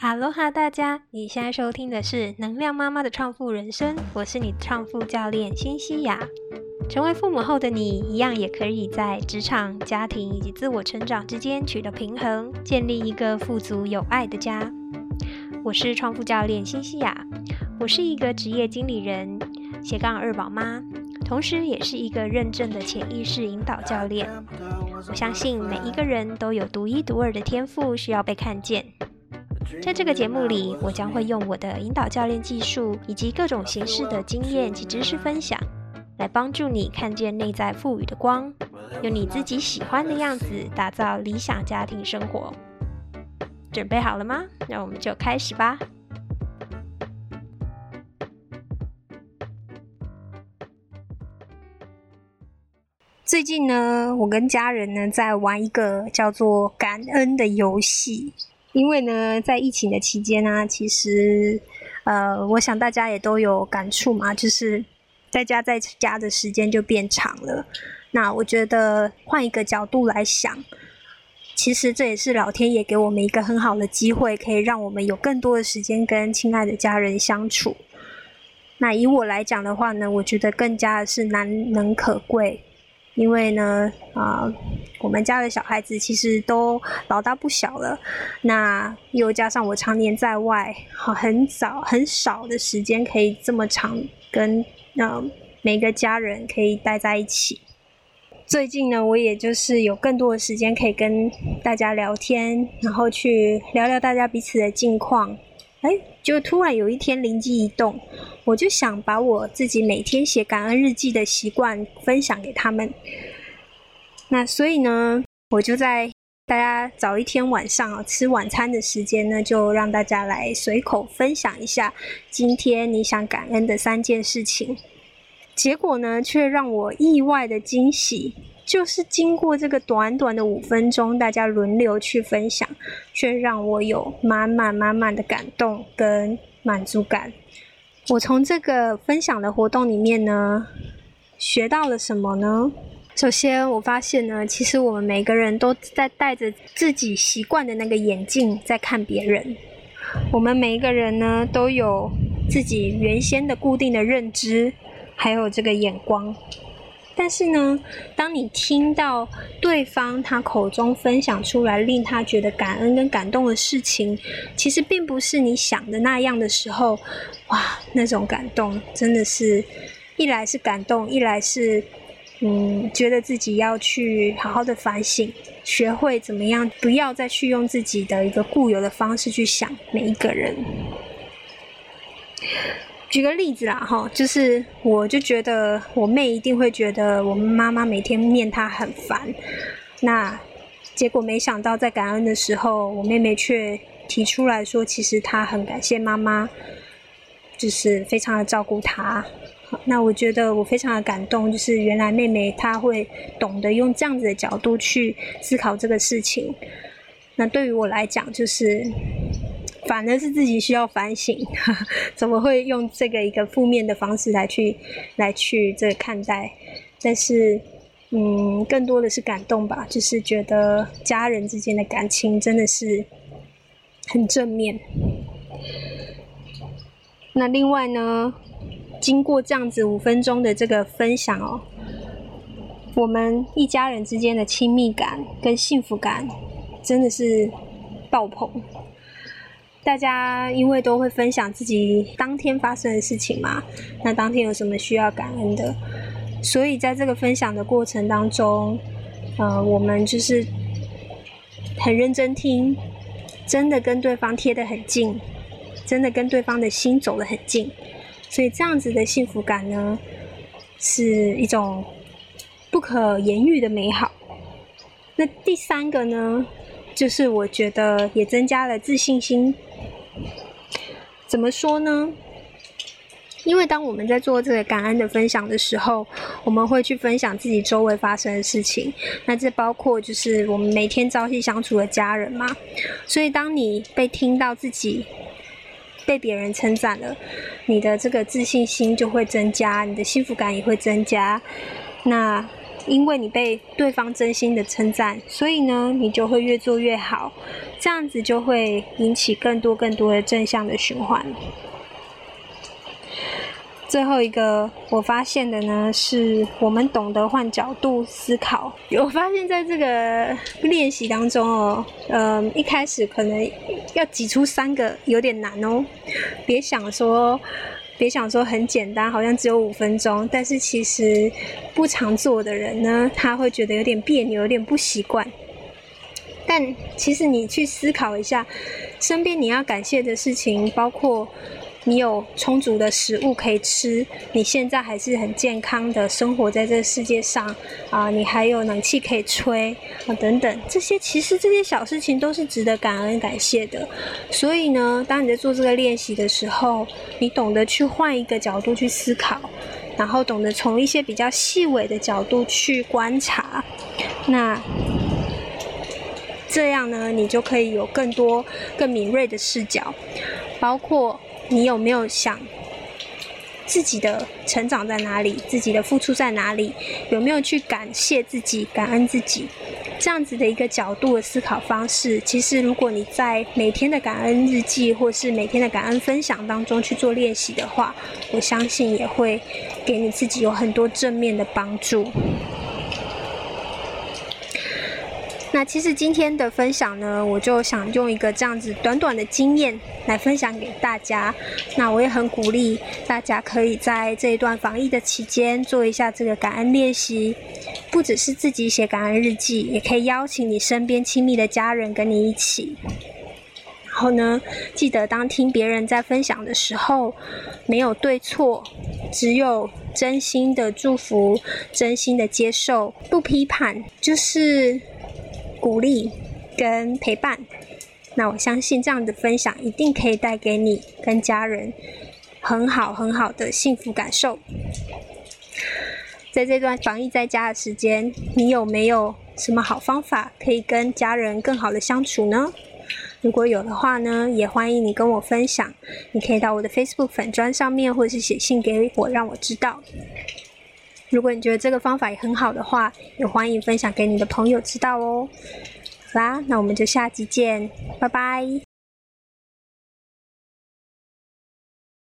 哈喽哈，大家！你现在收听的是《能量妈妈的创富人生》，我是你的创富教练辛西亚。成为父母后的你，一样也可以在职场、家庭以及自我成长之间取得平衡，建立一个富足有爱的家。我是创富教练辛西亚，我是一个职业经理人，斜杠二宝妈，同时也是一个认证的潜意识引导教练。我相信每一个人都有独一独二的天赋，需要被看见。在这个节目里，我将会用我的引导教练技术以及各种形式的经验及知识分享，来帮助你看见内在赋予的光，用你自己喜欢的样子打造理想家庭生活。准备好了吗？那我们就开始吧。最近呢，我跟家人呢在玩一个叫做感恩的游戏。因为呢，在疫情的期间呢，其实，呃，我想大家也都有感触嘛，就是在家在家的时间就变长了。那我觉得换一个角度来想，其实这也是老天爷给我们一个很好的机会，可以让我们有更多的时间跟亲爱的家人相处。那以我来讲的话呢，我觉得更加的是难能可贵。因为呢，啊，我们家的小孩子其实都老大不小了，那又加上我常年在外，好很少很少的时间可以这么长跟呃每个家人可以待在一起。最近呢，我也就是有更多的时间可以跟大家聊天，然后去聊聊大家彼此的近况。哎，就突然有一天灵机一动，我就想把我自己每天写感恩日记的习惯分享给他们。那所以呢，我就在大家早一天晚上啊吃晚餐的时间呢，就让大家来随口分享一下今天你想感恩的三件事情。结果呢，却让我意外的惊喜。就是经过这个短短的五分钟，大家轮流去分享，却让我有满满满满的感动跟满足感。我从这个分享的活动里面呢，学到了什么呢？首先，我发现呢，其实我们每个人都在戴着自己习惯的那个眼镜在看别人。我们每一个人呢，都有自己原先的固定的认知，还有这个眼光。但是呢，当你听到对方他口中分享出来令他觉得感恩跟感动的事情，其实并不是你想的那样的时候，哇，那种感动真的是一来是感动，一来是嗯，觉得自己要去好好的反省，学会怎么样，不要再去用自己的一个固有的方式去想每一个人。举个例子啦，哈，就是我就觉得我妹一定会觉得我们妈妈每天念她很烦，那结果没想到在感恩的时候，我妹妹却提出来说，其实她很感谢妈妈，就是非常的照顾她。那我觉得我非常的感动，就是原来妹妹她会懂得用这样子的角度去思考这个事情。那对于我来讲，就是。反而是自己需要反省，怎么会用这个一个负面的方式来去来去这看待？但是，嗯，更多的是感动吧，就是觉得家人之间的感情真的是很正面。那另外呢，经过这样子五分钟的这个分享哦，我们一家人之间的亲密感跟幸福感真的是爆棚。大家因为都会分享自己当天发生的事情嘛，那当天有什么需要感恩的，所以在这个分享的过程当中，呃，我们就是很认真听，真的跟对方贴得很近，真的跟对方的心走得很近，所以这样子的幸福感呢，是一种不可言喻的美好。那第三个呢，就是我觉得也增加了自信心。怎么说呢？因为当我们在做这个感恩的分享的时候，我们会去分享自己周围发生的事情。那这包括就是我们每天朝夕相处的家人嘛。所以当你被听到自己被别人称赞了，你的这个自信心就会增加，你的幸福感也会增加。那因为你被对方真心的称赞，所以呢，你就会越做越好，这样子就会引起更多更多的正向的循环。最后一个我发现的呢，是我们懂得换角度思考。我发现在这个练习当中哦，嗯，一开始可能要挤出三个有点难哦。别想说，别想说很简单，好像只有五分钟。但是其实不常做的人呢，他会觉得有点别扭，有点不习惯。但其实你去思考一下，身边你要感谢的事情，包括。你有充足的食物可以吃，你现在还是很健康的生活在这个世界上啊，你还有冷气可以吹啊，等等，这些其实这些小事情都是值得感恩感谢的。所以呢，当你在做这个练习的时候，你懂得去换一个角度去思考，然后懂得从一些比较细微的角度去观察，那这样呢，你就可以有更多更敏锐的视角，包括。你有没有想自己的成长在哪里？自己的付出在哪里？有没有去感谢自己、感恩自己？这样子的一个角度的思考方式，其实如果你在每天的感恩日记或是每天的感恩分享当中去做练习的话，我相信也会给你自己有很多正面的帮助。那其实今天的分享呢，我就想用一个这样子短短的经验来分享给大家。那我也很鼓励大家可以在这一段防疫的期间做一下这个感恩练习，不只是自己写感恩日记，也可以邀请你身边亲密的家人跟你一起。然后呢，记得当听别人在分享的时候，没有对错，只有真心的祝福，真心的接受，不批判，就是。鼓励跟陪伴，那我相信这样的分享一定可以带给你跟家人很好很好的幸福感受。在这段防疫在家的时间，你有没有什么好方法可以跟家人更好的相处呢？如果有的话呢，也欢迎你跟我分享。你可以到我的 Facebook 粉砖上面，或者是写信给我，让我知道。如果你觉得这个方法也很好的话，也欢迎分享给你的朋友知道哦。好啦，那我们就下集见，拜拜。